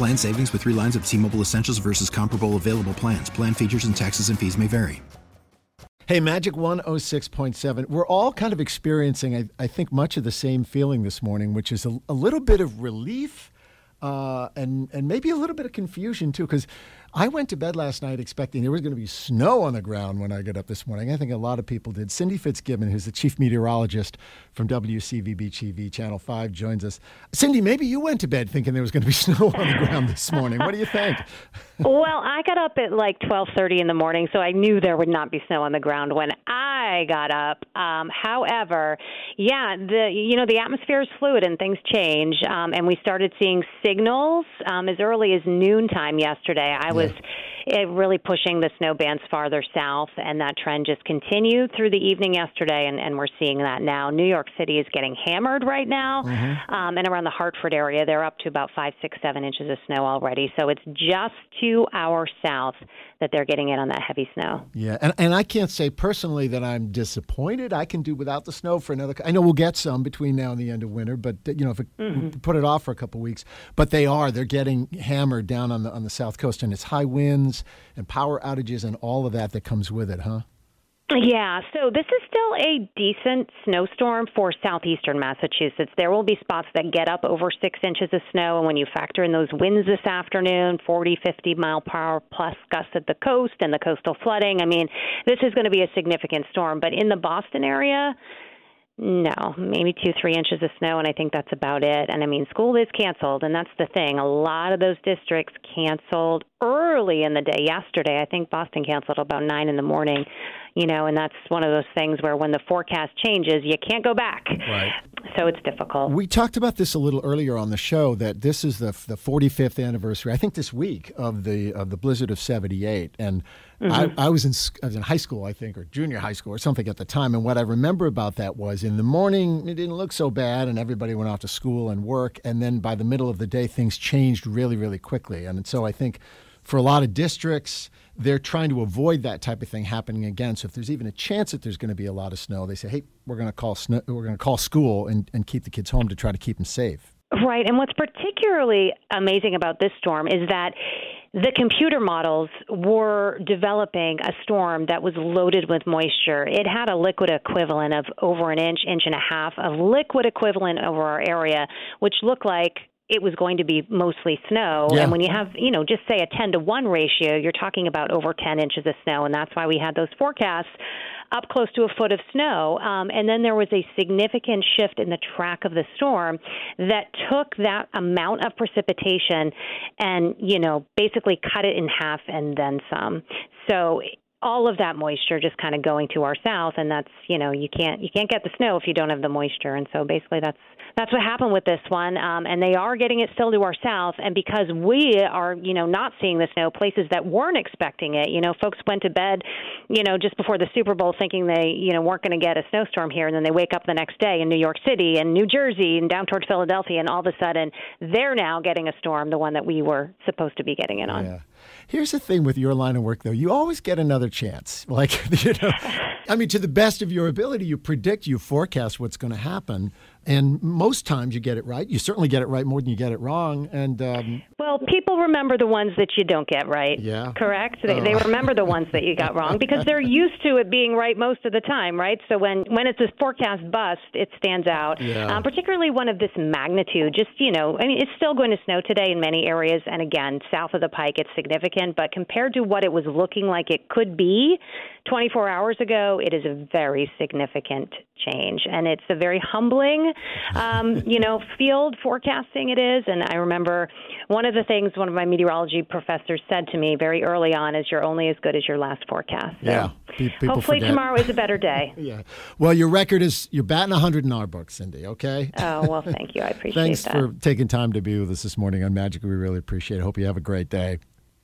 Plan savings with three lines of T Mobile Essentials versus comparable available plans. Plan features and taxes and fees may vary. Hey, Magic 106.7. We're all kind of experiencing, I, I think, much of the same feeling this morning, which is a, a little bit of relief uh, and, and maybe a little bit of confusion, too, because I went to bed last night expecting there was going to be snow on the ground when I got up this morning. I think a lot of people did. Cindy Fitzgibbon, who's the chief meteorologist from WCVB TV Channel 5, joins us. Cindy, maybe you went to bed thinking there was going to be snow on the ground this morning. What do you think? well, I got up at like 12:30 in the morning, so I knew there would not be snow on the ground when I got up. Um, however, yeah, the you know the atmosphere is fluid and things change, um, and we started seeing signals um, as early as noontime yesterday. I was was it really pushing the snow bands farther south, and that trend just continued through the evening yesterday, and, and we're seeing that now. New York City is getting hammered right now, mm-hmm. um, and around the Hartford area, they're up to about five, six, seven inches of snow already. So it's just to our south that they're getting in on that heavy snow. Yeah, and, and I can't say personally that I'm disappointed. I can do without the snow for another. I know we'll get some between now and the end of winter, but you know if it, mm-hmm. put it off for a couple weeks. But they are they're getting hammered down on the on the south coast, and it's high winds and power outages and all of that that comes with it, huh? Yeah, so this is still a decent snowstorm for southeastern Massachusetts. There will be spots that get up over six inches of snow, and when you factor in those winds this afternoon, 40, 50 mile per hour plus gusts at the coast and the coastal flooding, I mean, this is going to be a significant storm. But in the Boston area, no, maybe two, three inches of snow, and I think that's about it. And I mean, school is canceled, and that's the thing. A lot of those districts canceled early in the day. Yesterday, I think Boston canceled about nine in the morning. You know, and that's one of those things where when the forecast changes, you can't go back. Right. So it's difficult. We talked about this a little earlier on the show that this is the the 45th anniversary. I think this week of the of the blizzard of '78, and Mm-hmm. I, I, was in I was in high school, I think, or junior high school or something at the time. And what I remember about that was in the morning it didn't look so bad, and everybody went off to school and work. And then by the middle of the day, things changed really, really quickly. And so I think for a lot of districts, they're trying to avoid that type of thing happening again. So if there's even a chance that there's going to be a lot of snow, they say, "Hey, we're going to call snow, we're going to call school and, and keep the kids home to try to keep them safe." Right. And what's particularly amazing about this storm is that the computer models were developing a storm that was loaded with moisture. It had a liquid equivalent of over an inch, inch and a half of liquid equivalent over our area, which looked like it was going to be mostly snow. Yeah. And when you have, you know, just say a 10 to 1 ratio, you're talking about over 10 inches of snow. And that's why we had those forecasts up close to a foot of snow. Um, and then there was a significant shift in the track of the storm that took that amount of precipitation and, you know, basically cut it in half and then some. So all of that moisture just kind of going to our south and that's you know you can't you can't get the snow if you don't have the moisture and so basically that's that's what happened with this one. Um, and they are getting it still to our south. And because we are, you know, not seeing the snow, places that weren't expecting it, you know, folks went to bed, you know, just before the Super Bowl thinking they, you know, weren't going to get a snowstorm here. And then they wake up the next day in New York City and New Jersey and down towards Philadelphia. And all of a sudden they're now getting a storm, the one that we were supposed to be getting in on. Yeah. Here's the thing with your line of work, though. You always get another chance. Like, you know, I mean, to the best of your ability, you predict, you forecast what's going to happen. and most times you get it right. You certainly get it right more than you get it wrong. And um, well, people remember the ones that you don't get right. Yeah, correct. They, they remember the ones that you got wrong because they're used to it being right most of the time, right? So when when it's a forecast bust, it stands out. Yeah. Um, particularly one of this magnitude. Just you know, I mean, it's still going to snow today in many areas, and again, south of the Pike, it's significant. But compared to what it was looking like it could be 24 hours ago, it is a very significant change, and it's a very humbling, um, you know, field forecasting. It is, and I remember one of the things one of my meteorology professors said to me very early on is, "You're only as good as your last forecast." So yeah, hopefully forget. tomorrow is a better day. yeah. Well, your record is you're batting 100 in our book, Cindy. Okay. Oh well, thank you. I appreciate Thanks that. Thanks for taking time to be with us this morning on Magic. We really appreciate it. Hope you have a great day.